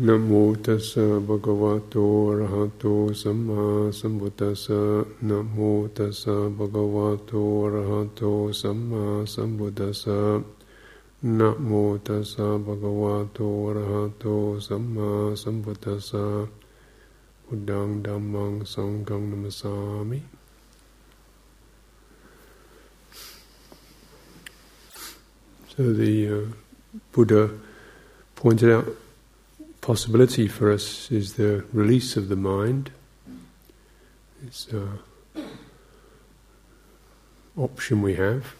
Namo tassa bhagavato arahato samma sambuddhassa. Namo tassa bhagavato arahato samma sambuddhassa. Namo tassa bhagavato arahato samma sambuddhassa. Buddhang dhammang sanghang namasami. So the uh, Buddha pointed out possibility for us is the release of the mind. It's an option we have.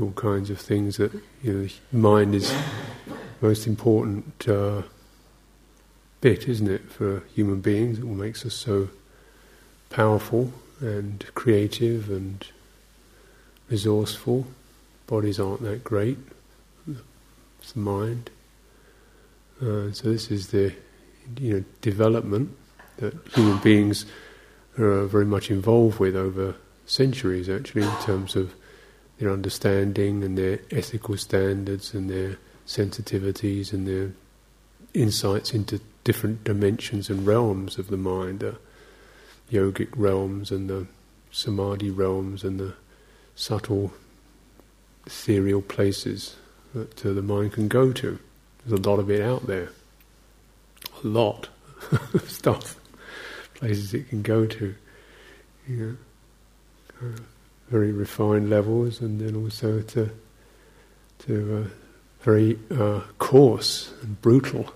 All kinds of things that you know, mind is the most important uh, bit, isn't it, for human beings? It makes us so powerful and creative and resourceful. Bodies aren't that great. It's the mind. Uh, so this is the you know development that human beings are very much involved with over centuries, actually, in terms of their understanding and their ethical standards and their sensitivities and their insights into different dimensions and realms of the mind, the yogic realms and the samadhi realms and the subtle ethereal places that uh, the mind can go to. There's a lot of it out there. A lot of stuff, places it can go to. You know, uh, very refined levels, and then also to to uh, very uh, coarse and brutal.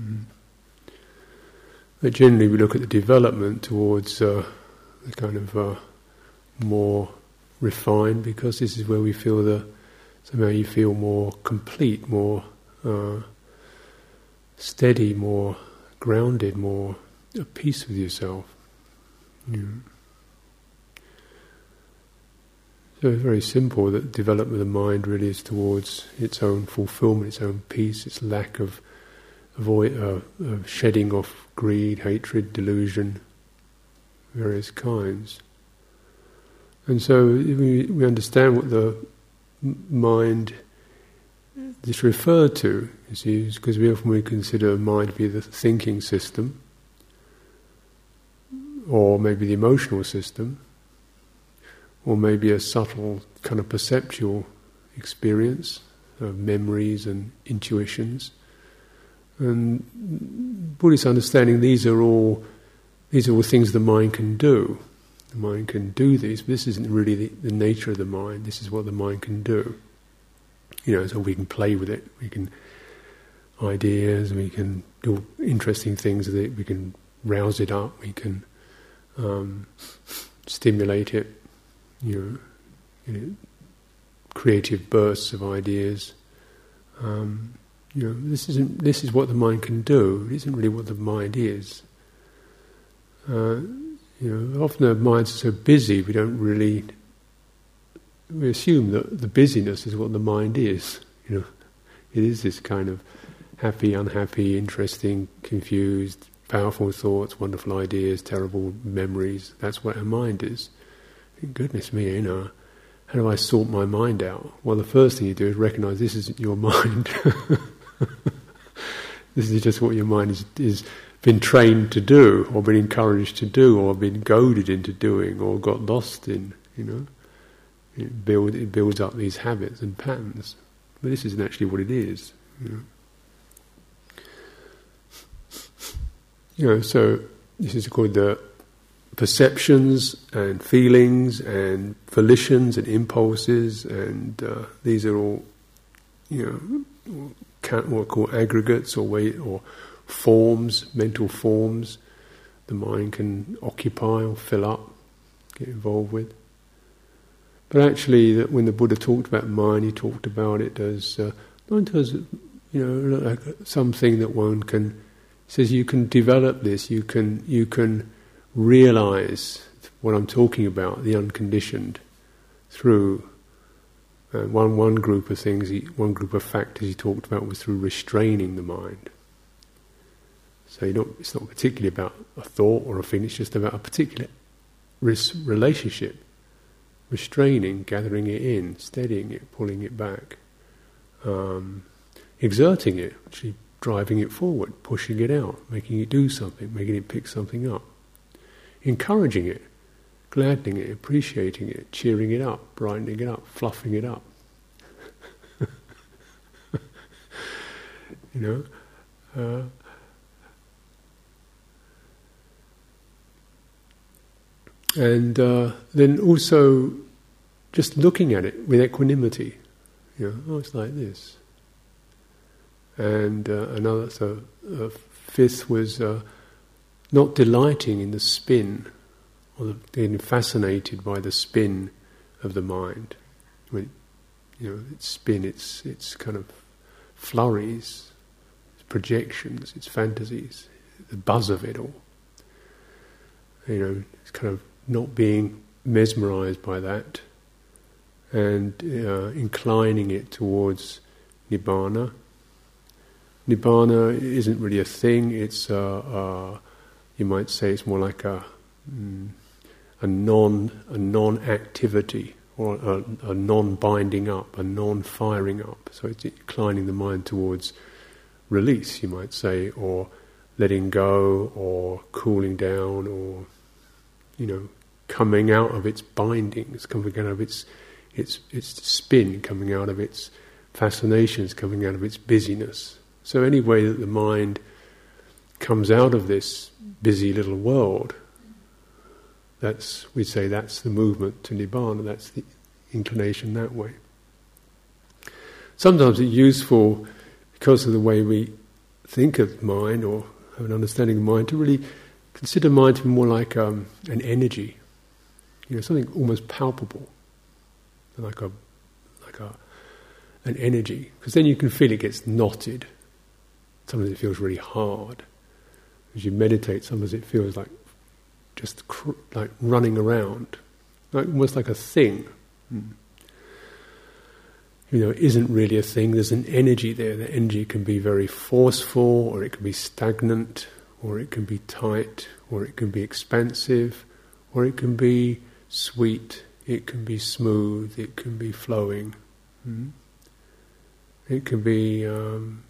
Mm. But generally, we look at the development towards uh, the kind of uh, more refined because this is where we feel the somehow you feel more complete, more uh, steady, more grounded, more at peace with yourself. So it's very simple that development of the mind really is towards its own fulfillment, its own peace, its lack of avoid uh, of shedding off greed, hatred, delusion, various kinds. And so we, we understand what the mind is referred to, you see, because we often we consider mind to be the thinking system, or maybe the emotional system, or maybe a subtle kind of perceptual experience of memories and intuitions. And Buddhist understanding these are all these are all things the mind can do. The mind can do these, but this isn't really the, the, nature of the mind. This is what the mind can do. You know, so we can play with it. We can ideas. We can do interesting things with it. We can rouse it up. We can um, stimulate it. You know, you know, creative bursts of ideas. Um, you know, this isn't. This is what the mind can do. It isn't really what the mind is. Uh, you know, often our minds are so busy we don't really we assume that the busyness is what the mind is. You know, it is this kind of happy, unhappy, interesting, confused, powerful thoughts, wonderful ideas, terrible memories. That's what our mind is. Goodness me, you know, how do I sort my mind out? Well, the first thing you do is recognize this isn't your mind. this is just what your mind is, is been trained to do, or been encouraged to do, or been goaded into doing, or got lost in, you know. It, build, it builds up these habits and patterns. But this isn't actually what it is. You know, you know so this is called the perceptions and feelings and volitions and impulses, and uh, these are all, you know, what we call aggregates or weight or forms, mental forms, the mind can occupy or fill up, get involved with. But actually, that when the Buddha talked about mind, he talked about it as uh, not as you know like something that one can. Says you can develop this. You can you can realize what I'm talking about, the unconditioned, through uh, one one group of things. He, one group of factors he talked about was through restraining the mind. So it's not particularly about a thought or a feeling, it's just about a particular res- relationship. Restraining, gathering it in, steadying it, pulling it back. Um, exerting it, actually driving it forward, pushing it out, making it do something, making it pick something up, encouraging it, gladdening it, appreciating it, cheering it up, brightening it up, fluffing it up. you know? Uh, and uh, then also just looking at it with equanimity. You know, oh, it's like this. And uh, another, so uh, fifth was uh, not delighting in the spin, or being fascinated by the spin of the mind. When you know, its spin, its its kind of flurries, its projections, its fantasies, the buzz of it all. You know, it's kind of not being mesmerized by that and uh, inclining it towards nibbana. Nibbana isn't really a thing. It's uh, uh, you might say it's more like a mm, a non a non activity or a, a non binding up, a non firing up. So it's inclining the mind towards release, you might say, or letting go, or cooling down, or you know, coming out of its bindings, coming out of its its its spin, coming out of its fascinations, coming out of its busyness. So any way that the mind comes out of this busy little world, that's we say that's the movement to nibbana. That's the inclination that way. Sometimes it's useful because of the way we think of mind or have an understanding of mind to really consider mind to be more like um, an energy you know, something almost palpable, like a like a an energy, because then you can feel it gets knotted. Sometimes it feels really hard. As you meditate, sometimes it feels like just cr- like running around, like almost like a thing. Mm. You know, it isn't really a thing. There's an energy there. The energy can be very forceful, or it can be stagnant, or it can be tight, or it can be expansive, or it can be sweet, it can be smooth, it can be flowing. Mm? It can be um,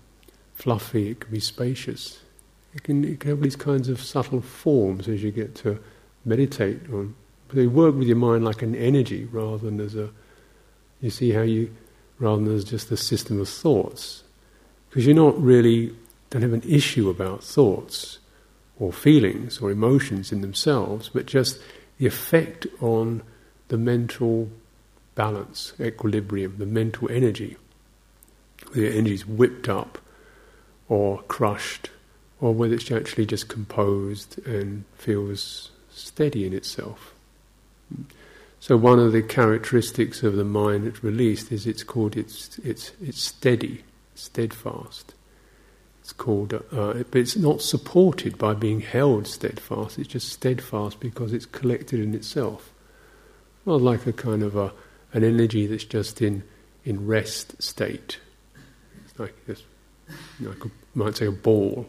fluffy, it can be spacious. It can, it can have these kinds of subtle forms as you get to meditate on. They work with your mind like an energy rather than as a. You see how you, rather than as just a system of thoughts, because you're not really don't have an issue about thoughts or feelings or emotions in themselves, but just the effect on the mental balance, equilibrium, the mental energy. Whether the energy is whipped up or crushed, or whether it's actually just composed and feels steady in itself. So one of the characteristics of the mind that's released is it's called it's it's it's steady, steadfast. It's called, uh, but it's not supported by being held steadfast. It's just steadfast because it's collected in itself. Well, like a kind of a, an energy that's just in in rest state. It's like this, you know, you might say a ball.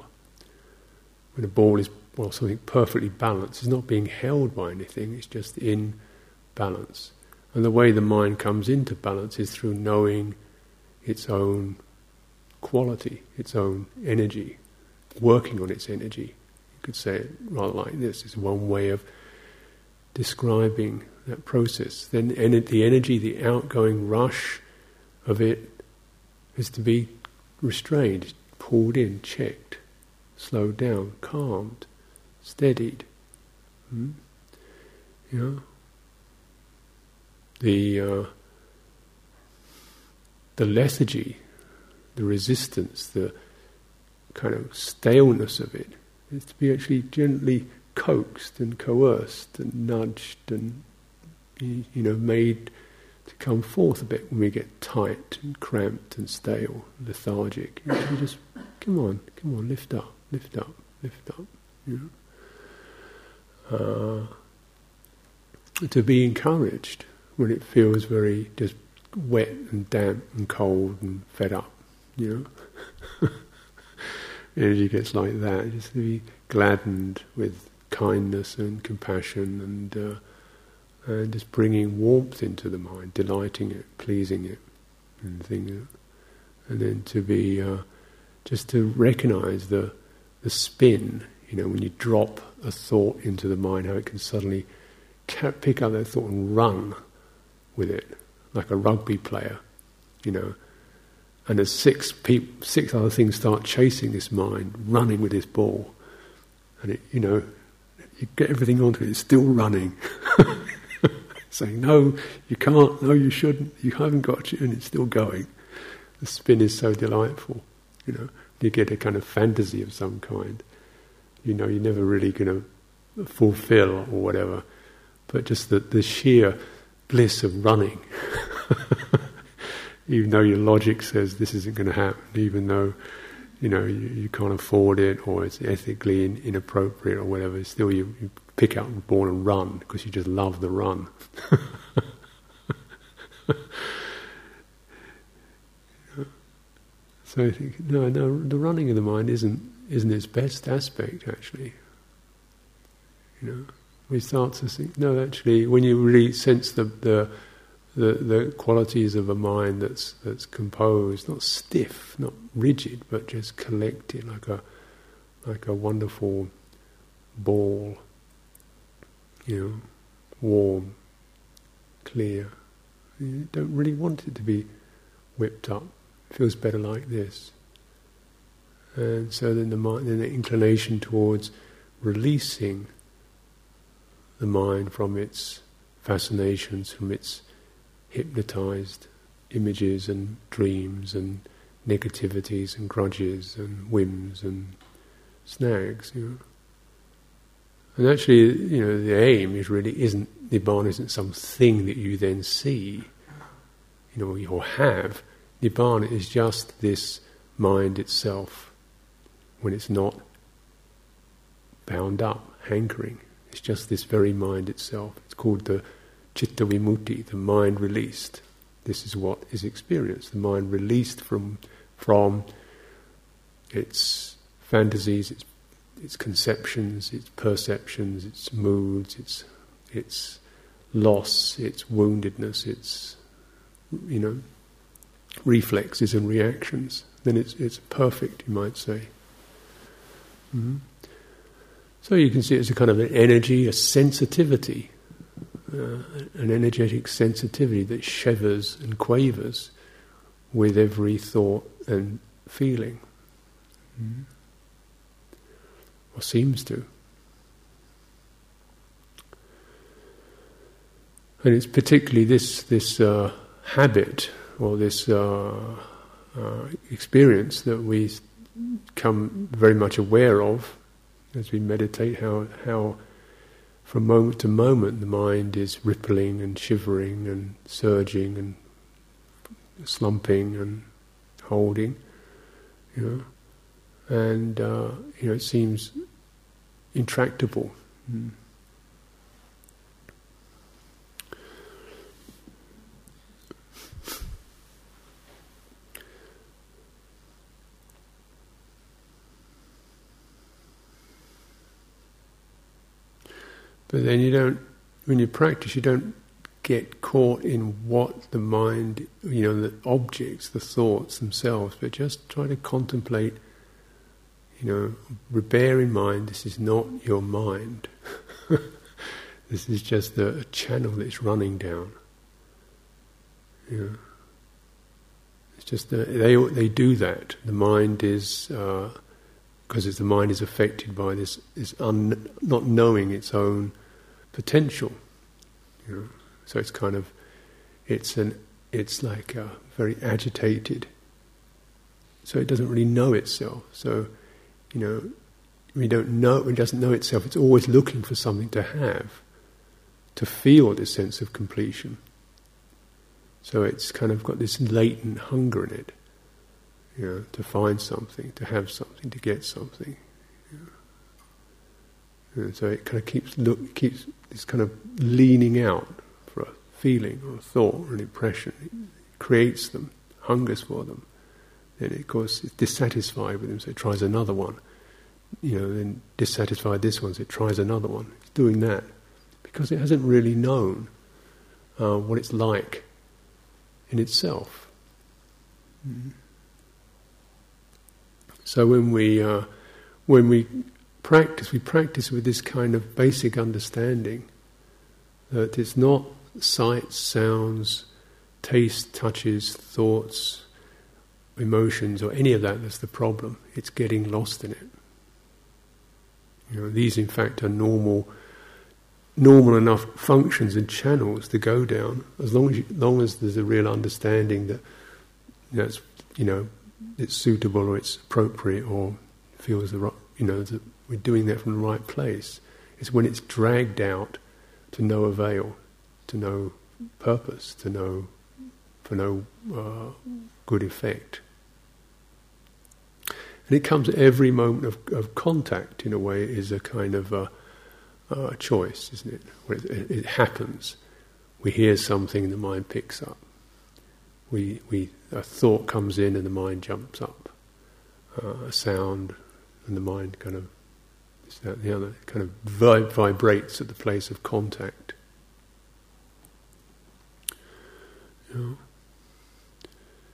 When a ball is well, something perfectly balanced, it's not being held by anything. It's just in balance. And the way the mind comes into balance is through knowing its own quality, its own energy, working on its energy. You could say it rather like this: it's one way of describing that process. Then the energy, the outgoing rush of it, is to be restrained, pulled in, checked, slowed down, calmed, steadied. Hmm? Know? The uh, the lethargy the resistance, the kind of staleness of it, is to be actually gently coaxed and coerced and nudged and you know made to come forth a bit when we get tight and cramped and stale, lethargic. You know, just come on, come on, lift up, lift up, lift up. You know, uh, to be encouraged when it feels very just wet and damp and cold and fed up you know. Energy gets like that, just to be gladdened with kindness and compassion and uh, and just bringing warmth into the mind, delighting it, pleasing it, and things. and then to be uh, just to recognize the the spin. You know, when you drop a thought into the mind, how it can suddenly pick up that thought and run with it, like a rugby player. You know, and as six peop- six other things start chasing this mind, running with this ball, and it, you know, you get everything onto it, it's still running. Saying, no, you can't, no, you shouldn't, you haven't got to, and it's still going. The spin is so delightful, you know. You get a kind of fantasy of some kind. You know, you're never really going to fulfill or whatever, but just the, the sheer bliss of running. even though your logic says this isn't going to happen, even though you know you, you can't afford it or it's ethically in, inappropriate or whatever, still you, you pick up the ball and run because you just love the run. so I think no, no, the running of the mind isn't isn't its best aspect actually. You know, we start to think no, actually, when you really sense the the the, the qualities of a mind that's that's composed, not stiff, not rigid, but just collected like a like a wonderful ball, you know, warm, clear. You don't really want it to be whipped up. It feels better like this. And so then the mind, then the inclination towards releasing the mind from its fascinations, from its hypnotized images and dreams and negativities and grudges and whims and snags, you know. And actually, you know, the aim is really isn't nibbana isn't something that you then see, you know, or have. Nibbana is just this mind itself when it's not bound up, hankering. It's just this very mind itself. It's called the chitta vimutti, the mind released. This is what is experienced. The mind released from from its fantasies, its its conceptions, its perceptions, its moods, its its loss, its woundedness, its you know reflexes and reactions. Then it's it's perfect, you might say. Mm-hmm. So you can see it's a kind of an energy, a sensitivity uh, an energetic sensitivity that shivers and quavers with every thought and feeling, mm. or seems to. And it's particularly this this uh, habit or this uh, uh, experience that we come very much aware of as we meditate. How how from moment to moment, the mind is rippling and shivering and surging and slumping and holding, you know, and uh, you know it seems intractable. Mm. But then you don't, when you practice, you don't get caught in what the mind, you know, the objects, the thoughts themselves, but just try to contemplate, you know, bear in mind this is not your mind. this is just a, a channel that's running down. You know. It's just that they they do that. The mind is uh, because the mind is affected by this, this un, not knowing its own potential. You know? So it's kind of, it's an, it's like a very agitated. So it doesn't really know itself. So, you know, we don't know, it doesn't know itself. It's always looking for something to have, to feel this sense of completion. So it's kind of got this latent hunger in it you know, to find something, to have something, to get something. And so it kind of keeps look, keeps this kind of leaning out for a feeling or a thought or an impression. It creates them, hungers for them. Then, of course, it's dissatisfied with them, so it tries another one. You know, then dissatisfied this one, so it tries another one. It's doing that because it hasn't really known uh, what it's like in itself. Mm-hmm. So when we uh, when we practice, we practice with this kind of basic understanding that it's not sights, sounds, taste, touches, thoughts, emotions, or any of that that's the problem. It's getting lost in it. You know, these in fact are normal, normal enough functions and channels to go down, as long as you, long as there's a real understanding that that's you know it's suitable or it's appropriate or feels the right, you know that we're doing that from the right place. It's when it's dragged out to no avail, to no purpose, to no for no uh, good effect. And it comes every moment of, of contact, in a way, is a kind of a, a choice, isn't it? It, it, happens. We hear something, the mind picks up. We, we, a thought comes in and the mind jumps up. Uh, a sound and the mind kind of, that, the other, kind of vibrates at the place of contact. You know?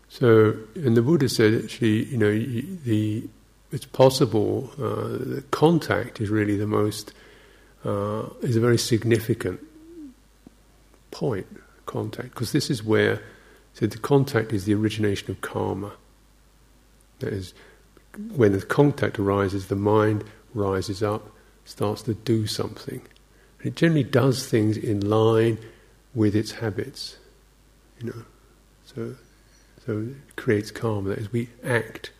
So, and the Buddha said actually, you know, the it's possible. Uh, the contact is really the most uh, is a very significant point. Contact, because this is where so the contact is the origination of karma. That is, when the contact arises, the mind rises up, starts to do something. And it generally does things in line with its habits. You know, so so it creates karma. That is, we act.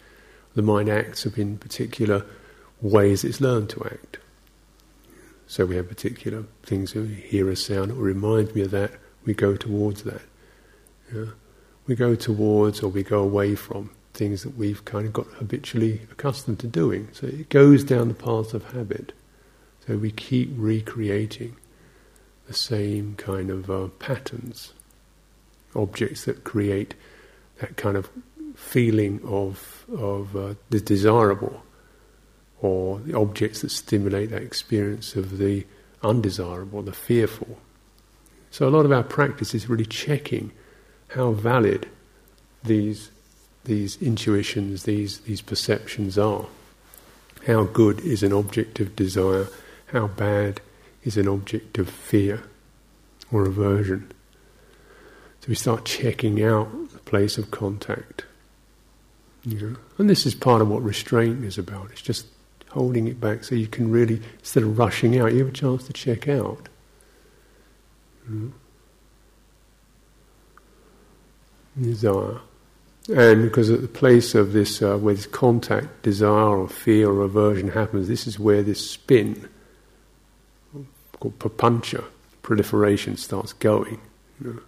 The mind acts in particular ways it's learned to act. So we have particular things. We hear a sound that reminds me of that. We go towards that. Yeah? We go towards or we go away from things that we've kind of got habitually accustomed to doing. So it goes down the path of habit. So we keep recreating the same kind of uh, patterns, objects that create that kind of feeling of of uh, the desirable, or the objects that stimulate that experience of the undesirable, the fearful. So a lot of our practice is really checking how valid these these intuitions, these these perceptions are. How good is an object of desire? How bad is an object of fear or aversion? So we start checking out the place of contact. You know? And this is part of what restraint is about. It's just holding it back so you can really, instead of rushing out, you have a chance to check out. You know? Desire. And because at the place of this, uh, where this contact, desire or fear or aversion happens, this is where this spin, called papancha, proliferation, starts going. You know?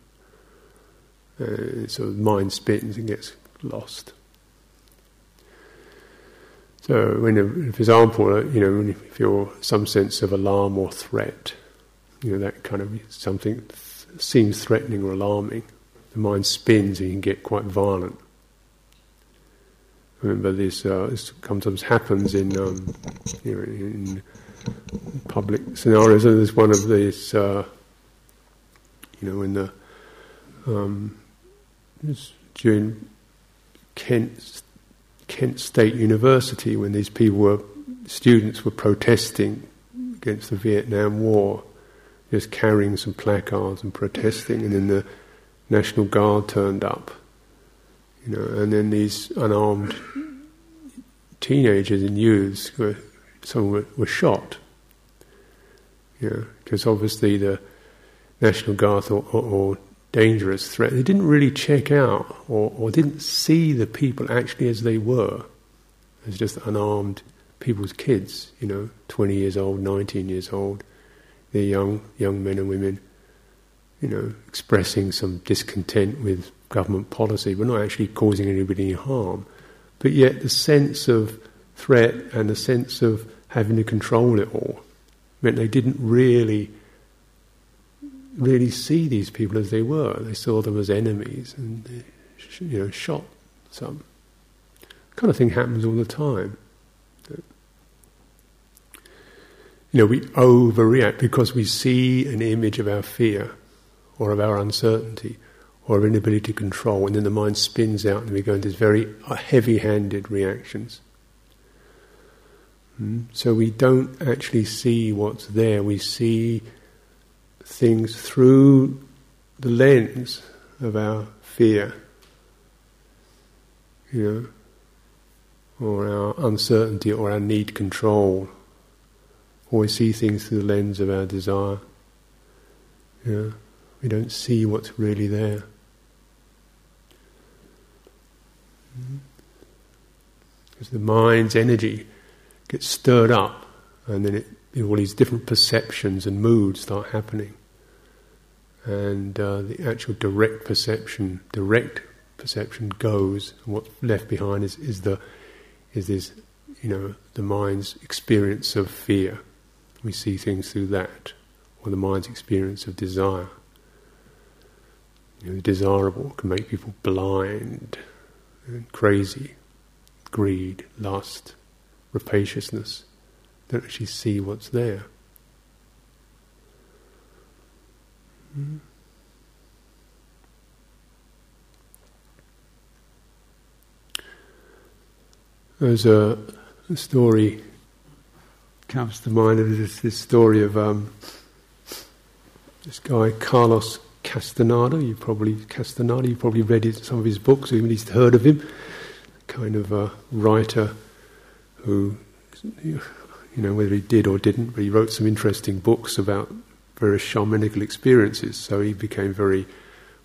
uh, sort of mind spins and gets lost. So, when, for example, uh, you know, if you feel some sense of alarm or threat, you know, that kind of something th- seems threatening or alarming, the mind spins and you can get quite violent. Remember, this, uh, this sometimes happens in, um, in public scenarios. And there's one of these, uh, you know, in the um, during Kent, Kent State University when these people were, students were protesting against the Vietnam War, just carrying some placards and protesting, and then the National Guard turned up, you know, and then these unarmed teenagers and youths were, some were, were shot, you know, because obviously the National Guard or, or, dangerous threat. They didn't really check out or, or didn't see the people actually as they were, as just unarmed people's kids, you know, 20 years old, 19 years old, the young, young men and women, you know, expressing some discontent with government policy, but not actually causing anybody any harm. But yet the sense of threat and the sense of having to control it all meant they didn't really really see these people as they were. They saw them as enemies and they, you know shot some. Kind of thing happens all the time. You know, we overreact because we see an image of our fear or of our uncertainty or of inability to control, and then the mind spins out and we go into these very heavy handed reactions. Mm? So we don't actually see what's there, we see things through the lens of our fear, you know, or our uncertainty or our need control, or we see things through the lens of our desire. Know, we don't see what's really there. Because the mind's energy gets stirred up, and then it, all these different perceptions and moods start happening. And uh, the actual direct perception, direct perception goes, and what's left behind is, is the is this, you know, the mind's experience of fear. We see things through that, or the mind's experience of desire. You know, the desirable can make people blind and crazy, greed, lust, rapaciousness. They don't actually see what's there. Mm. There's a, a, story comes to mind. There's this story of um, this guy Carlos Castaneda. You probably Castaneda. You probably read some of his books, or even least heard of him. Kind of a writer who, you know, whether he did or didn't, but he wrote some interesting books about various shamanical experiences. So he became very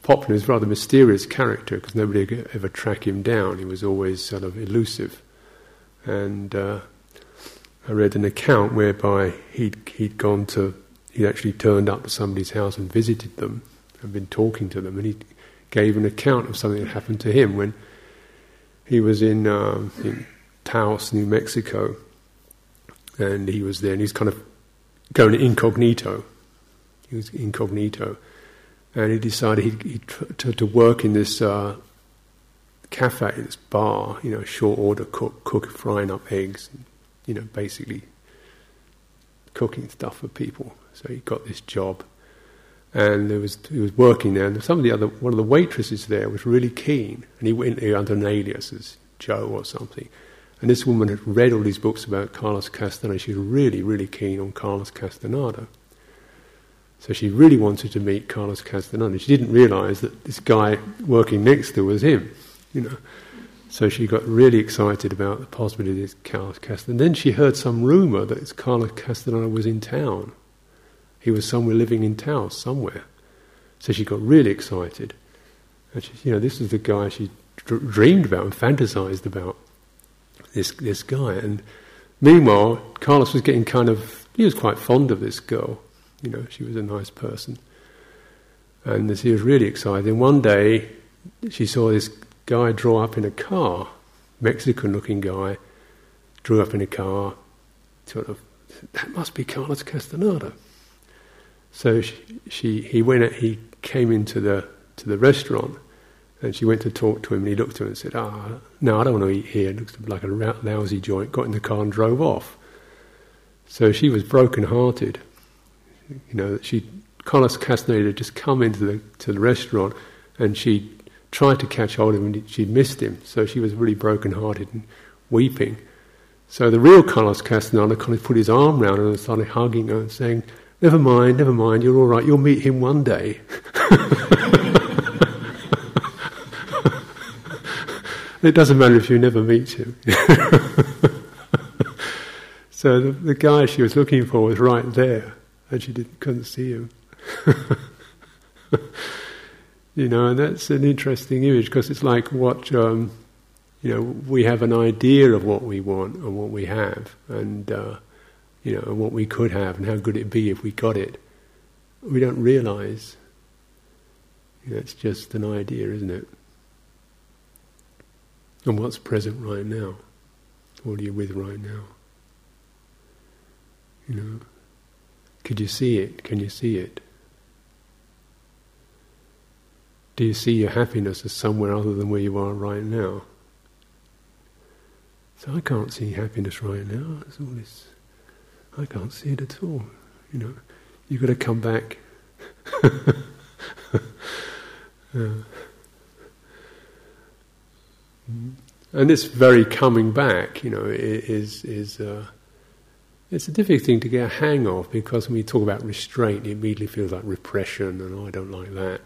popular. He's a rather mysterious character because nobody could ever track him down. He was always sort of elusive. And uh, I read an account whereby he'd, he'd gone to, he'd actually turned up to somebody's house and visited them and been talking to them. And he gave an account of something that happened to him when he was in, um, in Taos, New Mexico, and he was there, and he's kind of going incognito. He was incognito, and he decided he'd, he'd to, to, work in this uh, cafe, this bar, you know, short order cook, cook, frying up eggs, you know, basically cooking stuff for people. So he got this job, and there was he was working there. And some of the other one of the waitresses there was really keen, and he went there under an alias as Joe or something. And this woman had read all these books about Carlos Castaneda. She was really, really keen on Carlos Castaneda. So she really wanted to meet Carlos Castaneda. She didn't realize that this guy working next to her was him, you know. So she got really excited about the possibility of this Carlos Castaneda. And then she heard some rumor that Carlos Castaneda was in town. He was somewhere living in town, somewhere. So she got really excited. And she, you know, this is the guy she dreamed about and fantasized about this this guy. And meanwhile, Carlos was getting kind of he was quite fond of this girl. You know, she was a nice person, and he was really excited. And one day, she saw this guy draw up in a car, Mexican-looking guy, drew up in a car. Sort of, that must be Carlos Castaneda. So she, she he went. He came into the to the restaurant and she went to talk to him, and he looked at her and said, "Ah, no, I don't want to eat here. It looks like a lousy joint." Got in the car and drove off. So she was broken-hearted. You know, she Carlos Castaneda had just come into the to the restaurant, and she tried to catch hold of him, and she'd missed him. So she was really broken-hearted and weeping. So the real Carlos Castaneda kind of put his arm around her and started hugging her and saying, "Never mind, never mind. You're all right. You'll meet him one day." It doesn't matter if you never meet him. so the, the, guy she was looking for was right there, and she didn't, couldn't see him. you know, and that's an interesting image because it's like what um, you know. We have an idea of what we want and what we have, and uh, you know, and what we could have, and how good it'd be if we got it. We don't realize. You know, it's just an idea, isn't it? and what's present right now. What are you with right now? You know, could you see it? Can you see it? Do you see your happiness as somewhere other than where you are right now? So I can't see happiness right now. It's all this. I can't see it at all. You know, you've got to come back. and this very coming back, you know, is is uh, it's a difficult thing to get a hang of because when we talk about restraint, it immediately feels like repression, and oh, I don't like that.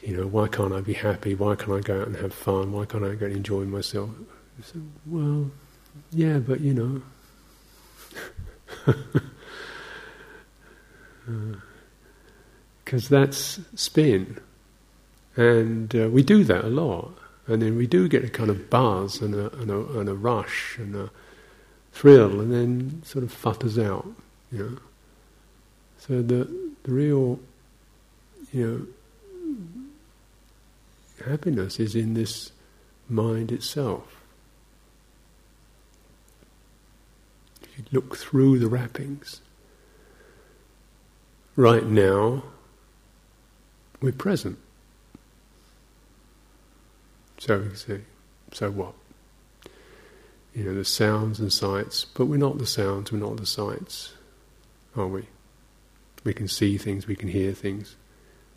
You know, why can't I be happy? Why can't I go out and have fun? Why can't I go and enjoy myself? So, well, yeah, but you know. Because that's spin. And uh, we do that a lot. And then we do get a kind of buzz and a, and a, and a rush and a thrill, and then sort of futters out, you know. So the, the real, you know, happiness is in this mind itself. If you look through the wrappings, right now, we're present. So we can say, so what? You know, the sounds and sights, but we're not the sounds, we're not the sights, are we? We can see things, we can hear things,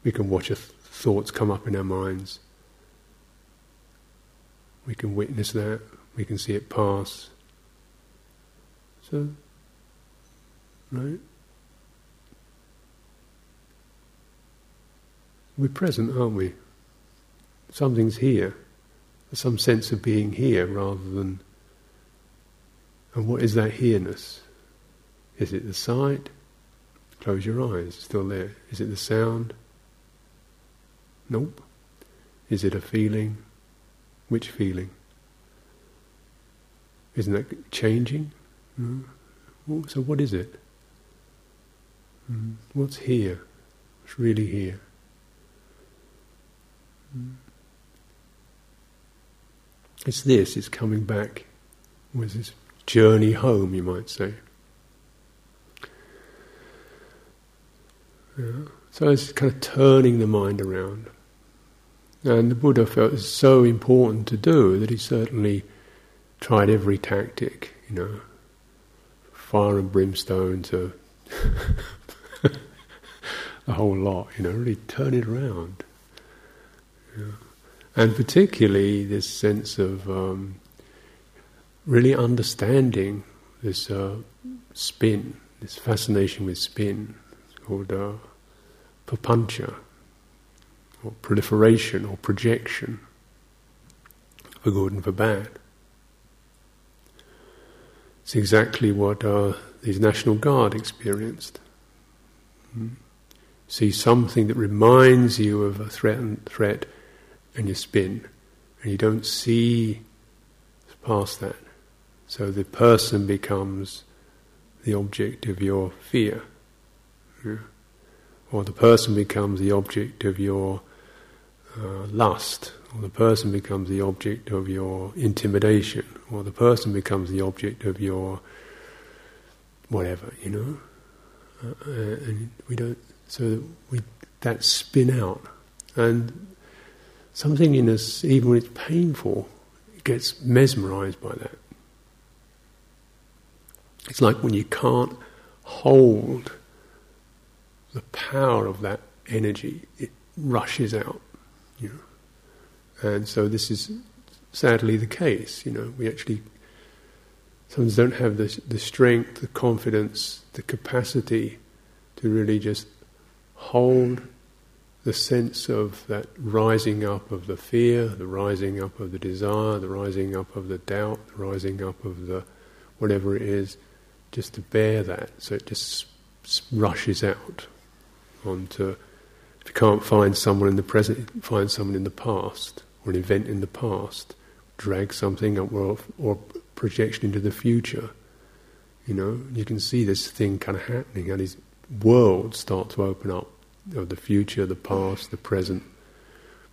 we can watch th- thoughts come up in our minds. We can witness that, we can see it pass. So, right? We're present, aren't we? Something's here. There's some sense of being here rather than. And what is that here-ness? Is it the sight? Close your eyes, still there. Is it the sound? Nope. Is it a feeling? Which feeling? Isn't that changing? No. So what is it? Mm. What's here? What's really here? Mm. It's this, it's coming back. With this journey home, you might say. Yeah. So it's kind of turning the mind around. And the Buddha felt it was so important to do that he certainly tried every tactic, you know, fire and brimstone to the whole lot, you know, really turn it around. Yeah. And particularly this sense of um, really understanding this uh, spin, this fascination with spin, it's called uh, or proliferation or projection, for good and for bad. It's exactly what uh, these National Guard experienced. Hmm? See something that reminds you of a threat, threat and you spin, and you don't see past that. So the person becomes the object of your fear. Yeah? Or the person becomes the object of your uh, lust, or the person becomes the object of your intimidation, or the person becomes the object of your whatever, you know. Uh, and we don't, so we that spin out, and something in us, even when it's painful, gets mesmerized by that. It's like when you can't hold the power of that energy, it rushes out, you know. And so this is sadly the case, you know. We actually sometimes don't have the, the strength, the confidence, the capacity to really just hold the sense of that rising up of the fear, the rising up of the desire, the rising up of the doubt, the rising up of the whatever it is, just to bear that. So it just rushes out onto. If you can't find someone in the present, find someone in the past, or an event in the past, drag something up, or, or projection into the future. You know, you can see this thing kind of happening, and these worlds start to open up of the future, the past, the present,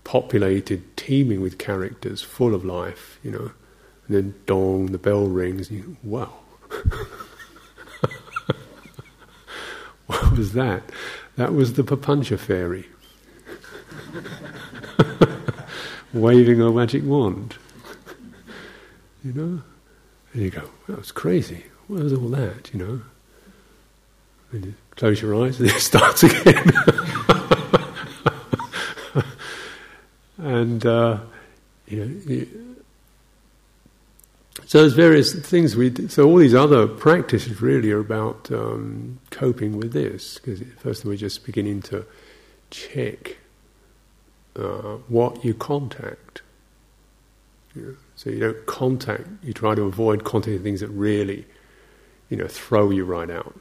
populated, teeming with characters, full of life, you know. And then dong, the bell rings, and you, wow. what was that? That was the Papancha fairy. Waving a magic wand. You know? And you go, that was crazy. What was all that, you know? And you close your eyes and it starts again. and uh, you know, so there's various things we. Do. So all these other practices really are about um, coping with this. Because first we're just beginning to check uh, what you contact. So you don't contact. You try to avoid contacting things that really, you know, throw you right out.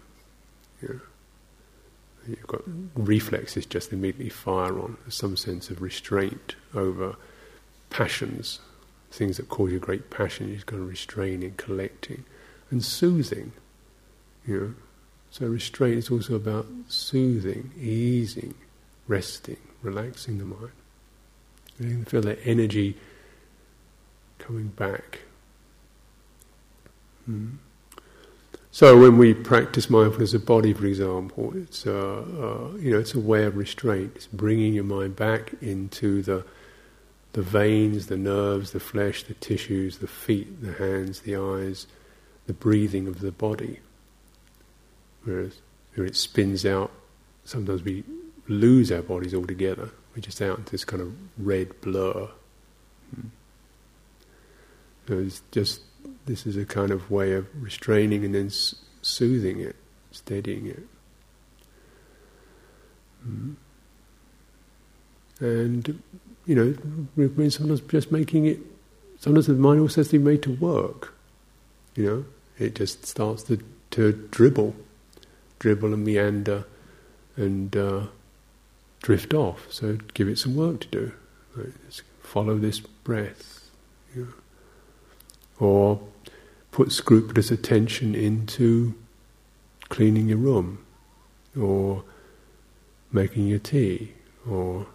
You've got reflexes just immediately fire on. Some sense of restraint over passions, things that cause you great passion. You've got to restraining, collecting, and soothing. You know, so restraint is also about soothing, easing, resting, relaxing the mind. You can feel that energy coming back. Mm. So when we practice mindfulness of body, for example, it's uh, uh, you know it's a way of restraint. It's bringing your mind back into the the veins, the nerves, the flesh, the tissues, the feet, the hands, the eyes, the breathing of the body. Whereas where it spins out, sometimes we lose our bodies altogether. We're just out into this kind of red blur. Hmm. So it's just this is a kind of way of restraining and then soothing it, steadying it. Mm. And, you know, sometimes just making it, sometimes the mind also has to be made to work. You know, it just starts to, to dribble, dribble and meander and uh, drift off. So give it some work to do. Right? follow this breath. You know. Or put scrupulous attention into cleaning your room, or making your tea, or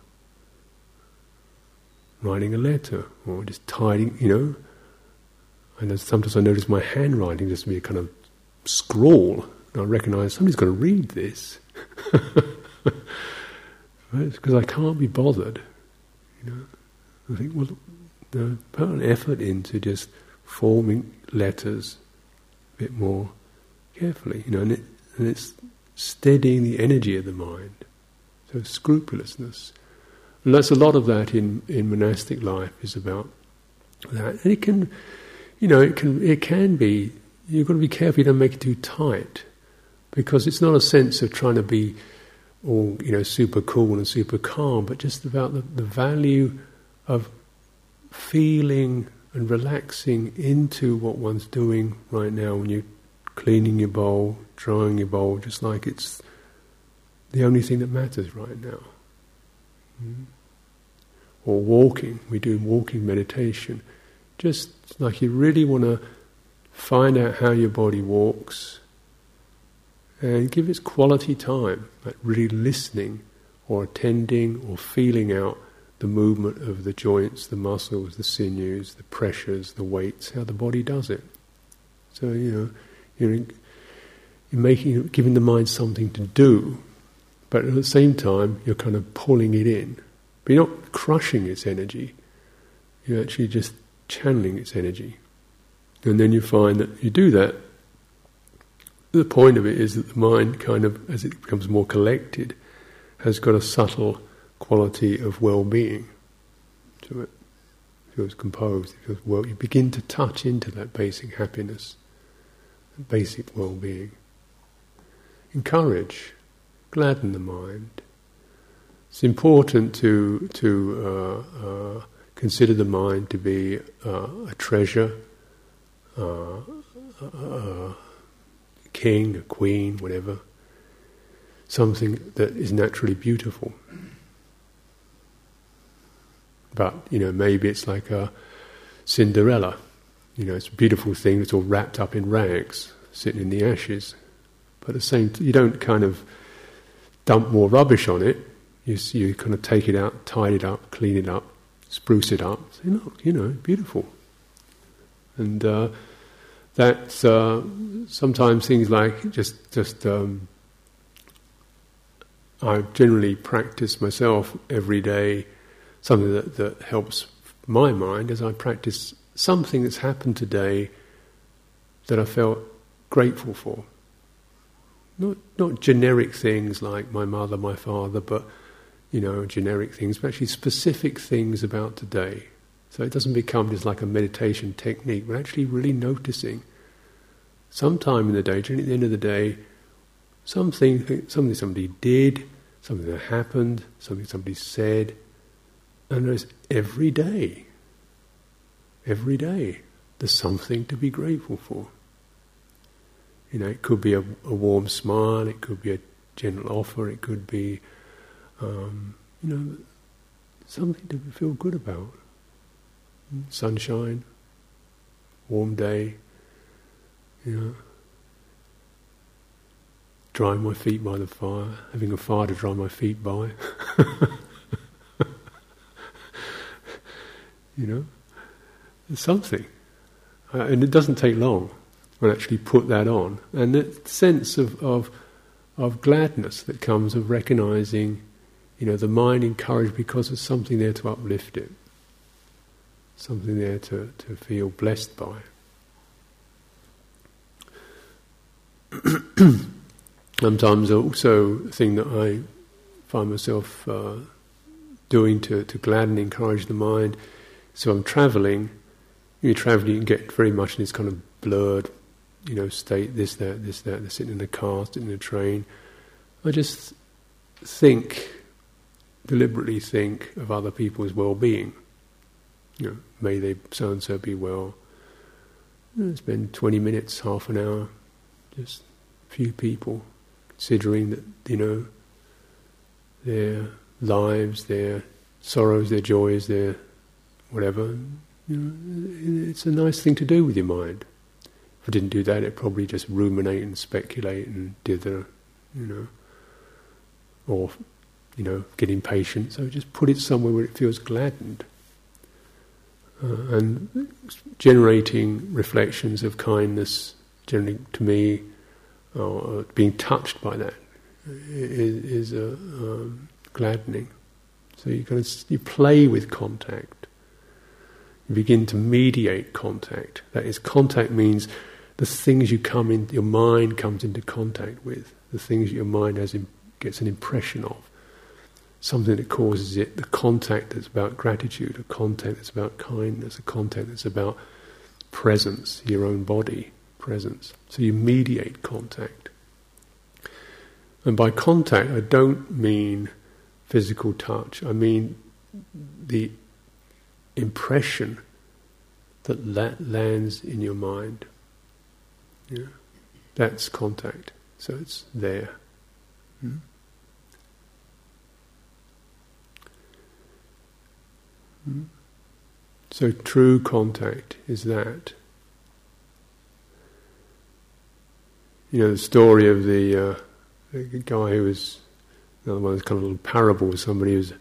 writing a letter, or just tidying, you know. And sometimes I notice my handwriting just be a kind of scrawl. And I recognise somebody's got to read this. Because I can't be bothered. You know, I think well, the, put an effort into just forming letters a bit more carefully, you know, and, it, and it's steadying the energy of the mind. So scrupulousness. And that's a lot of that in, in monastic life is about that. And it can, you know, it can it can be. You've got to be careful you don't make it too tight, because it's not a sense of trying to be all you know super cool and super calm, but just about the, the value of feeling and relaxing into what one's doing right now when you're cleaning your bowl, drying your bowl, just like it's the only thing that matters right now. Mm. Or walking, we do walking meditation. Just like you really want to find out how your body walks Uh, and give it quality time, like really listening or attending or feeling out the movement of the joints, the muscles, the sinews, the pressures, the weights, how the body does it. So you know, you're, you're making, giving the mind something to do, but at the same time you're kind of pulling it in. But you're not crushing its energy. You're actually just channeling its energy, and then you find that you do that. The point of it is that the mind, kind of, as it becomes more collected, has got a subtle quality of well-being to it. It feels composed. It feels well. You begin to touch into that basic happiness, that basic well-being. Encourage, gladden the mind. It's important to to uh, uh, consider the mind to be uh, a treasure, uh, a king, a queen, whatever. Something that is naturally beautiful. But, you know, maybe it's like a Cinderella. You know, it's a beautiful thing that's all wrapped up in rags, sitting in the ashes. But the same time, you don't kind of dump more rubbish on it. You, you kind of take it out, tidy it up, clean it up, spruce it up. Say, look, you know, beautiful. And uh, that's uh, sometimes things like just just um, I generally practice myself every day something that, that helps my mind as I practice something that's happened today that I felt grateful for. Not not generic things like my mother, my father, but you know, generic things, but actually specific things about today So it doesn't become just like a meditation technique, but actually really noticing sometime in the day, during the end of the day, something, something somebody did, something that happened, something somebody said, and there's every day, every day, there's something to be grateful for. You know, it could be a, a warm smile, it could be a gentle offer, it could be, um, you know, something to feel good about. Sunshine, warm day, you know, drying my feet by the fire, having a fire to dry my feet by. you know, it's something. Uh, and it doesn't take long to actually put that on. And that sense of, of, of gladness that comes of recognizing, you know, the mind encouraged because there's something there to uplift it, something there to, to feel blessed by. Sometimes also a thing that I find myself uh, doing to, to gladden, and encourage the mind. So I'm travelling. You're travelling, you can get very much in this kind of blurred, you know, state. This, that, this, that. They're sitting in the car, sitting in the train. I just think, deliberately think of other people's well-being. You know, may they so and so be well. Spend 20 minutes, half an hour, just a few people, considering that, you know, their lives, their sorrows, their joys, their whatever. You know, it's a nice thing to do with your mind. If I didn't do that, it'd probably just ruminate and speculate and dither, you know, or, you know, get impatient. So just put it somewhere where it feels gladdened. Uh, and generating reflections of kindness, generally to me, or being touched by that, is, is a, um, gladdening. So you kind of you play with contact. You begin to mediate contact. That is, contact means the things you come in, your mind comes into contact with, the things your mind has gets an impression of, something that causes it. The contact that's about gratitude, a contact that's about kindness, a contact that's about presence, your own body presence. So you mediate contact. And by contact, I don't mean physical touch. I mean the impression that la- lands in your mind. Yeah. That's contact. So it's there. Hmm? So true contact is that. You know the story of the, uh, the guy who was another one those kind of little parables. Somebody who's,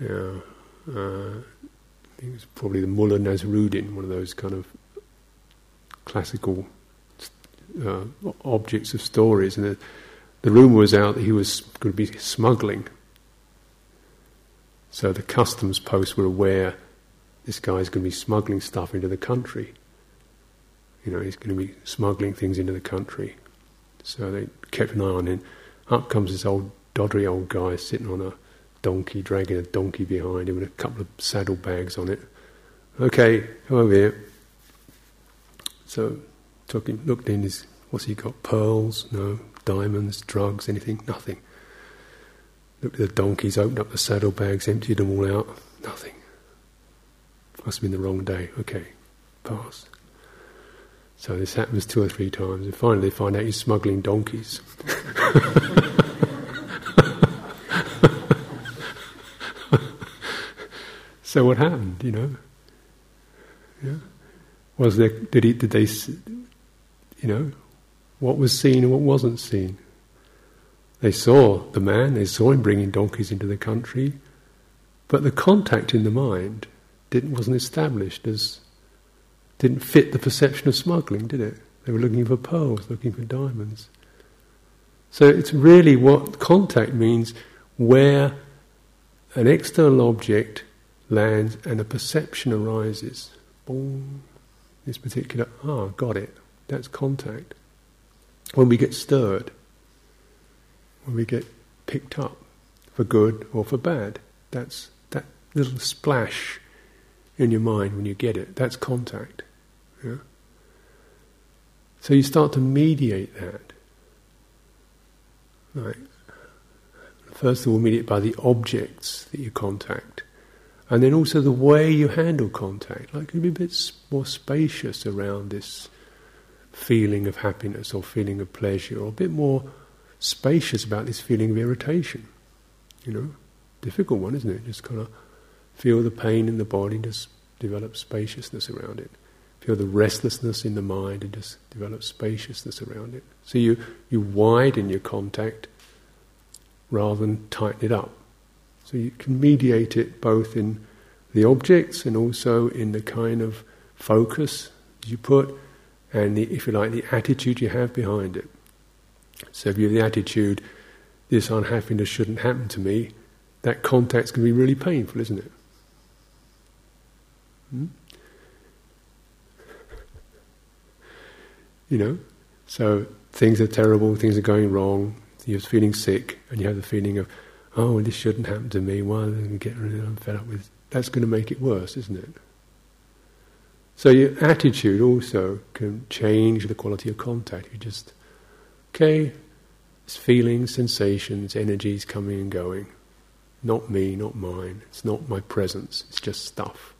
you know, uh, I think it's probably the Mullah Nasruddin, one of those kind of classical uh, objects of stories, and the, the rumor was out that he was going to be smuggling. So the customs posts were aware this guy's going to be smuggling stuff into the country. You know, he's going to be smuggling things into the country. So they kept an eye on him. Up comes this old doddery old guy sitting on a donkey, dragging a donkey behind him with a couple of saddlebags on it. Okay, come over here. So took him, looked in his, what's he got? Pearls? No. Diamonds? Drugs? Anything? Nothing. Looked at the donkeys, opened up the saddlebags, emptied them all out. Nothing. Must have been the wrong day. Okay, pass. So this happens two or three times, and finally they find out he's smuggling donkeys. so what happened? You know, yeah. was there? Did he? Did they? You know, what was seen and what wasn't seen? They saw the man. They saw him bringing donkeys into the country, but the contact in the mind didn't wasn't established as didn't fit the perception of smuggling, did it? They were looking for pearls, looking for diamonds. So it's really what contact means where an external object lands and a perception arises. Boom. This particular, ah, got it. That's contact. When we get stirred, when we get picked up for good or for bad, that's that little splash in your mind when you get it. That's contact. Yeah? So you start to mediate that. Right. First of all, mediate by the objects that you contact. And then also the way you handle contact. Like be a bit more spacious around this feeling of happiness or feeling of pleasure, or a bit more spacious about this feeling of irritation. You know, difficult one, isn't it? Just kind of feel the pain in the body, and just develop spaciousness around it. Feel the restlessness in the mind, and just develop spaciousness around it. So you you widen your contact rather than tighten it up. So you can mediate it both in the objects and also in the kind of focus you put and the, if you like, the attitude you have behind it. So if you have the attitude, this unhappiness shouldn't happen to me, that contact's going to be really painful, isn't it? Hmm? You know? So things are terrible, things are going wrong, you're feeling sick, and you have the feeling of, oh, this shouldn't happen to me, why am I getting rid of I'm fed up with That's going to make it worse, isn't it? So your attitude also can change the quality of contact. You just, okay, it's feelings, sensations, energies coming and going. Not me, not mine. It's not my presence. It's just stuff.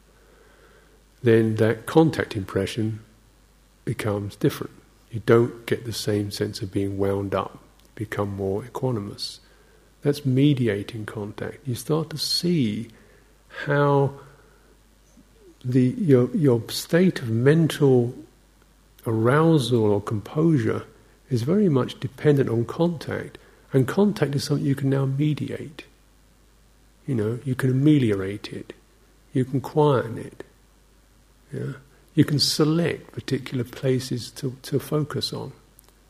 Then that contact impression becomes different. You don't get the same sense of being wound up. Become more equanimous. That's mediating contact. You start to see how the, your, your state of mental arousal or composure is very much dependent on contact. And contact is something you can now mediate. You know, you can ameliorate it. You can quieten it. Yeah? You can select particular places to, to focus on.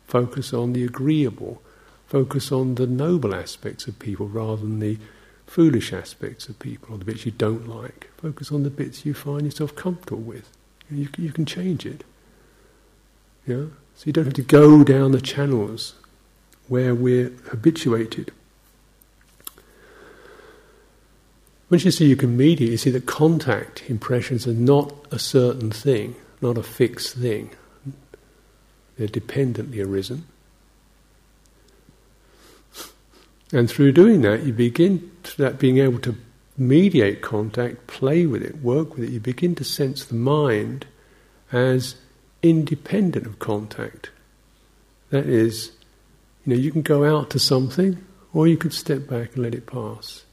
Focus on the agreeable. Focus on the noble aspects of people rather than the foolish aspects of people or the bits you don't like. Focus on the bits you find yourself comfortable with. You, you can change it. Yeah? So you don't have to go down the channels where we're habituated. Once you see you can mediate, you see that contact impressions are not a certain thing, not a fixed thing. They're dependently arisen. And through doing that, you begin that being able to mediate contact, play with it, work with it. You begin to sense the mind as independent of contact. That is, you know, you can go out to something, or you could step back and let it pass.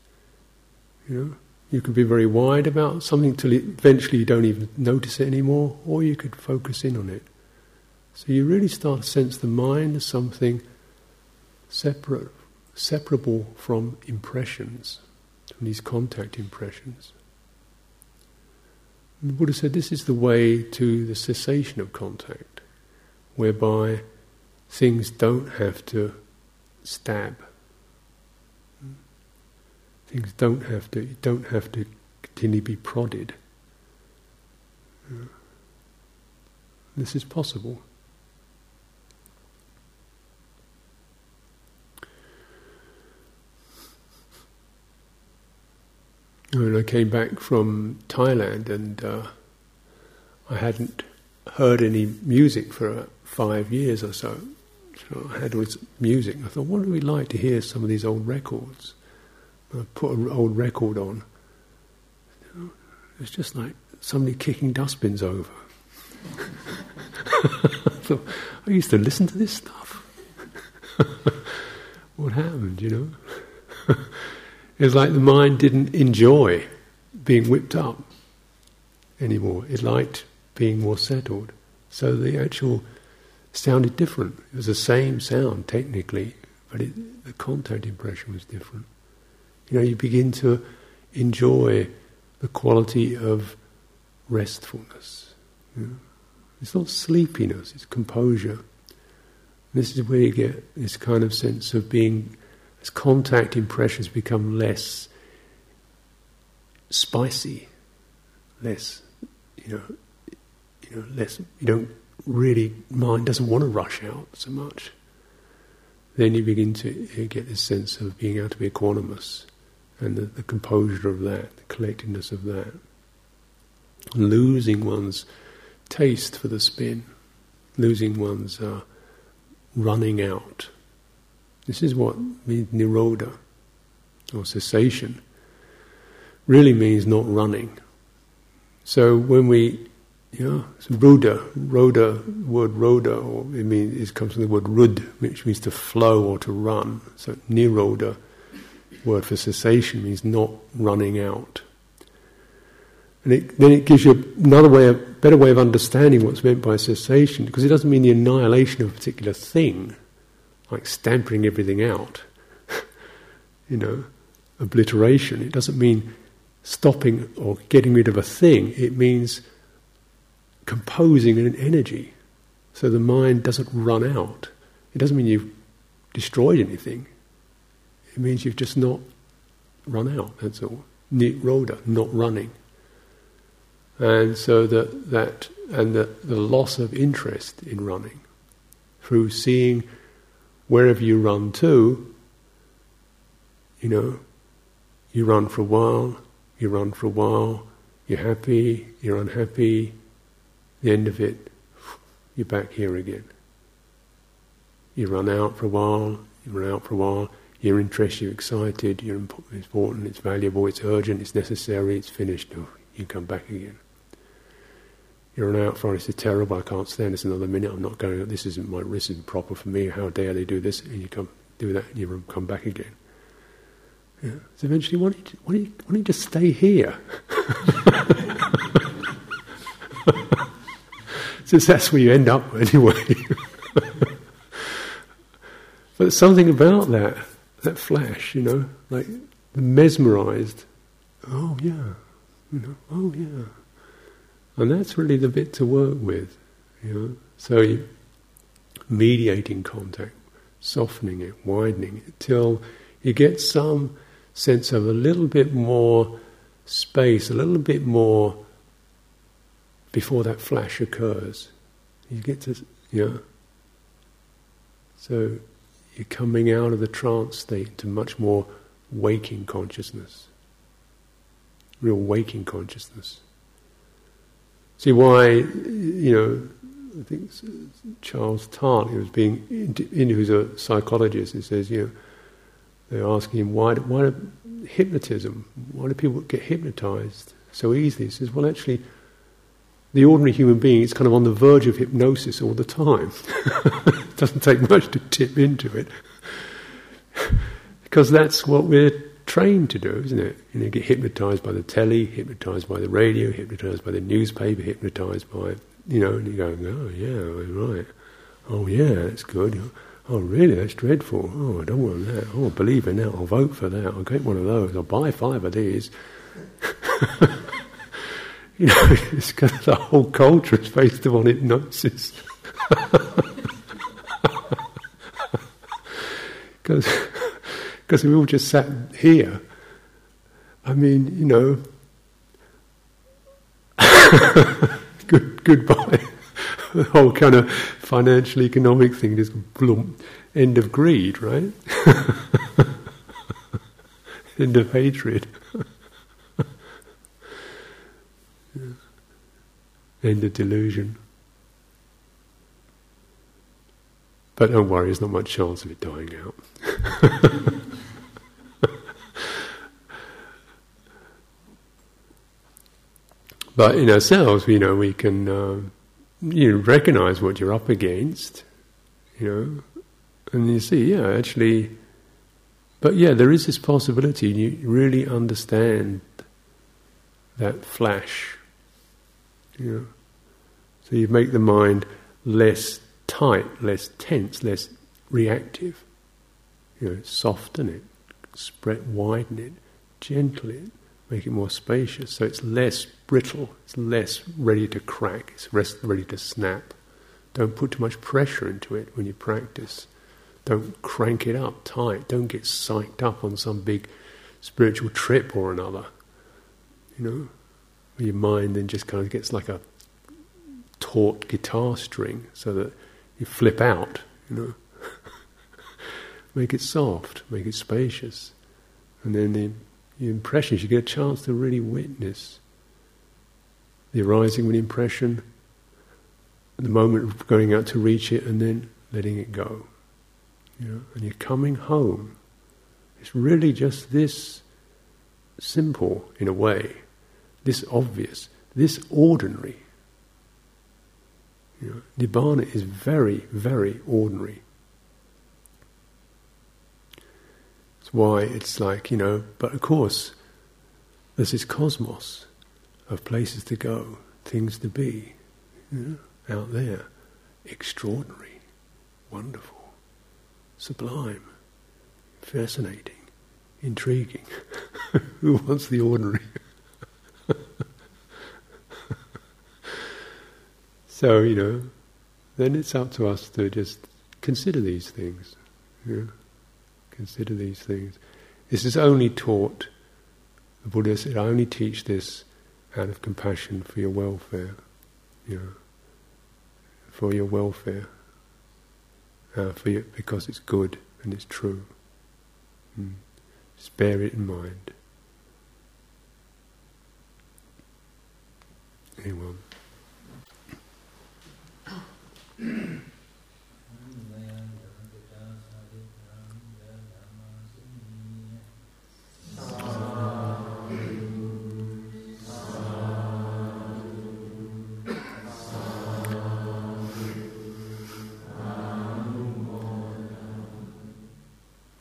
You know, you could be very wide about something till eventually you don't even notice it anymore, or you could focus in on it. So you really start to sense the mind as something separate separable from impressions, from these contact impressions. The Buddha said this is the way to the cessation of contact, whereby things don't have to stab. Things don't have to don't have to continually be prodded. This is possible. When I came back from Thailand and uh, I hadn't heard any music for five years or so. So I had all this music. I thought, what would we like to hear some of these old records? I put an old record on. It's just like somebody kicking dustbins over. I thought, I used to listen to this stuff. what happened, you know? It's like the mind didn't enjoy being whipped up anymore. It liked being more settled. So the actual sounded different. It was the same sound technically, but it, the contact impression was different. You know, you begin to enjoy the quality of restfulness. You know? It's not sleepiness, it's composure. This is where you get this kind of sense of being as contact impressions become less spicy, less, you know, you know, less. You don't really mind doesn't want to rush out so much. Then you begin to get this sense of being able to be equanimous, and the, the composure of that, the collectedness of that. losing one's taste for the spin, losing one's uh, running out. This is what means nirodha, or cessation. Really means not running. So when we, you know, Ruda, Rhoda, word Rhoda, or it means it comes from the word Rud, which means to flow or to run. So Nirodha, word for cessation, means not running out. And it, then it gives you another way, a better way of understanding what's meant by cessation, because it doesn't mean the annihilation of a particular thing, like stamping everything out, you know, obliteration. It doesn't mean stopping or getting rid of a thing, it means composing an energy so the mind doesn't run out. It doesn't mean you've destroyed anything, it means you've just not run out, that's all. Neat Nirodha, not running. And so that, that and the, the loss of interest in running through seeing wherever you run to, you know, you run for a while, you run for a while, you're happy, you're unhappy, the end of it, you're back here again. You run out for a while, you run out for a while, you're interested, you're excited, you're important, it's valuable, it's urgent, it's necessary, it's finished, you come back again. You run out it, it's terrible, I can't stand this another minute, I'm not going, this isn't my, this isn't proper for me, how dare they do this, and you come, do that, and you come back again. Yeah. So eventually, why don't, you, why, don't you, why don't you just stay here? Since that's where you end up anyway. but something about that, that flash, you know, like mesmerized. Oh yeah, you know. Oh yeah, and that's really the bit to work with, you know. So mediating contact, softening it, widening it till you get some sense of a little bit more space, a little bit more before that flash occurs. You get to, you know. So you're coming out of the trance state to much more waking consciousness, real waking consciousness. See why, you know, I think Charles Tart, who was being, who's a psychologist, he says, you know, they're asking him, why, why hypnotism? Why do people get hypnotized so easily? He says, well, actually, the ordinary human being is kind of on the verge of hypnosis all the time. it doesn't take much to tip into it. because that's what we're trained to do, isn't it? You know, get hypnotized by the telly, hypnotized by the radio, hypnotized by the newspaper, hypnotized by, you know, and you're going, oh, yeah, right. Oh, yeah, that's good. Oh, really? That's dreadful. Oh, I don't want that. Oh, I believe in that. I'll vote for that. I'll get one of those. I'll buy five of these. you know, it's kind of the whole culture is based upon hypnosis. Because because we all just sat here. I mean, you know, good goodbye the whole kind of financial economic thing is boom, end of greed, right? end of hatred. end of delusion. But don't worry, there's not much chance of it dying out. But in ourselves, you know, we can. Uh, you recognize what you're up against, you know, and you see, yeah, actually, but yeah, there is this possibility, you really understand that flash, you know. So you make the mind less tight, less tense, less reactive. You know, soften it, spread, widen it, gentle it, make it more spacious so it's less brittle, it's less ready to crack, it's less ready to snap. Don't put too much pressure into it when you practice. Don't crank it up tight. Don't get psyched up on some big spiritual trip or another. You know, your mind then just kind of gets like a taut guitar string so that you flip out, you know. make it soft, make it spacious. And then the, the impressions, you get a chance to really witness the arising of an impression, the moment of going out to reach it, and then letting it go. You know, and you're coming home. It's really just this simple, in a way, this obvious, this ordinary. You know, Nibbana is very, very ordinary. It's why it's like, you know, but of course, there's this cosmos of places to go, things to be, you know, out there. Extraordinary, wonderful, sublime, fascinating, intriguing. Who wants the ordinary? so, you know, then it's up to us to just consider these things. You know? Consider these things. This is only taught, the Buddha said, I only teach this out of compassion for your welfare, you know, for your welfare, uh, for your, because it's good and it's true. Mm. Just bear it in mind. Anyone?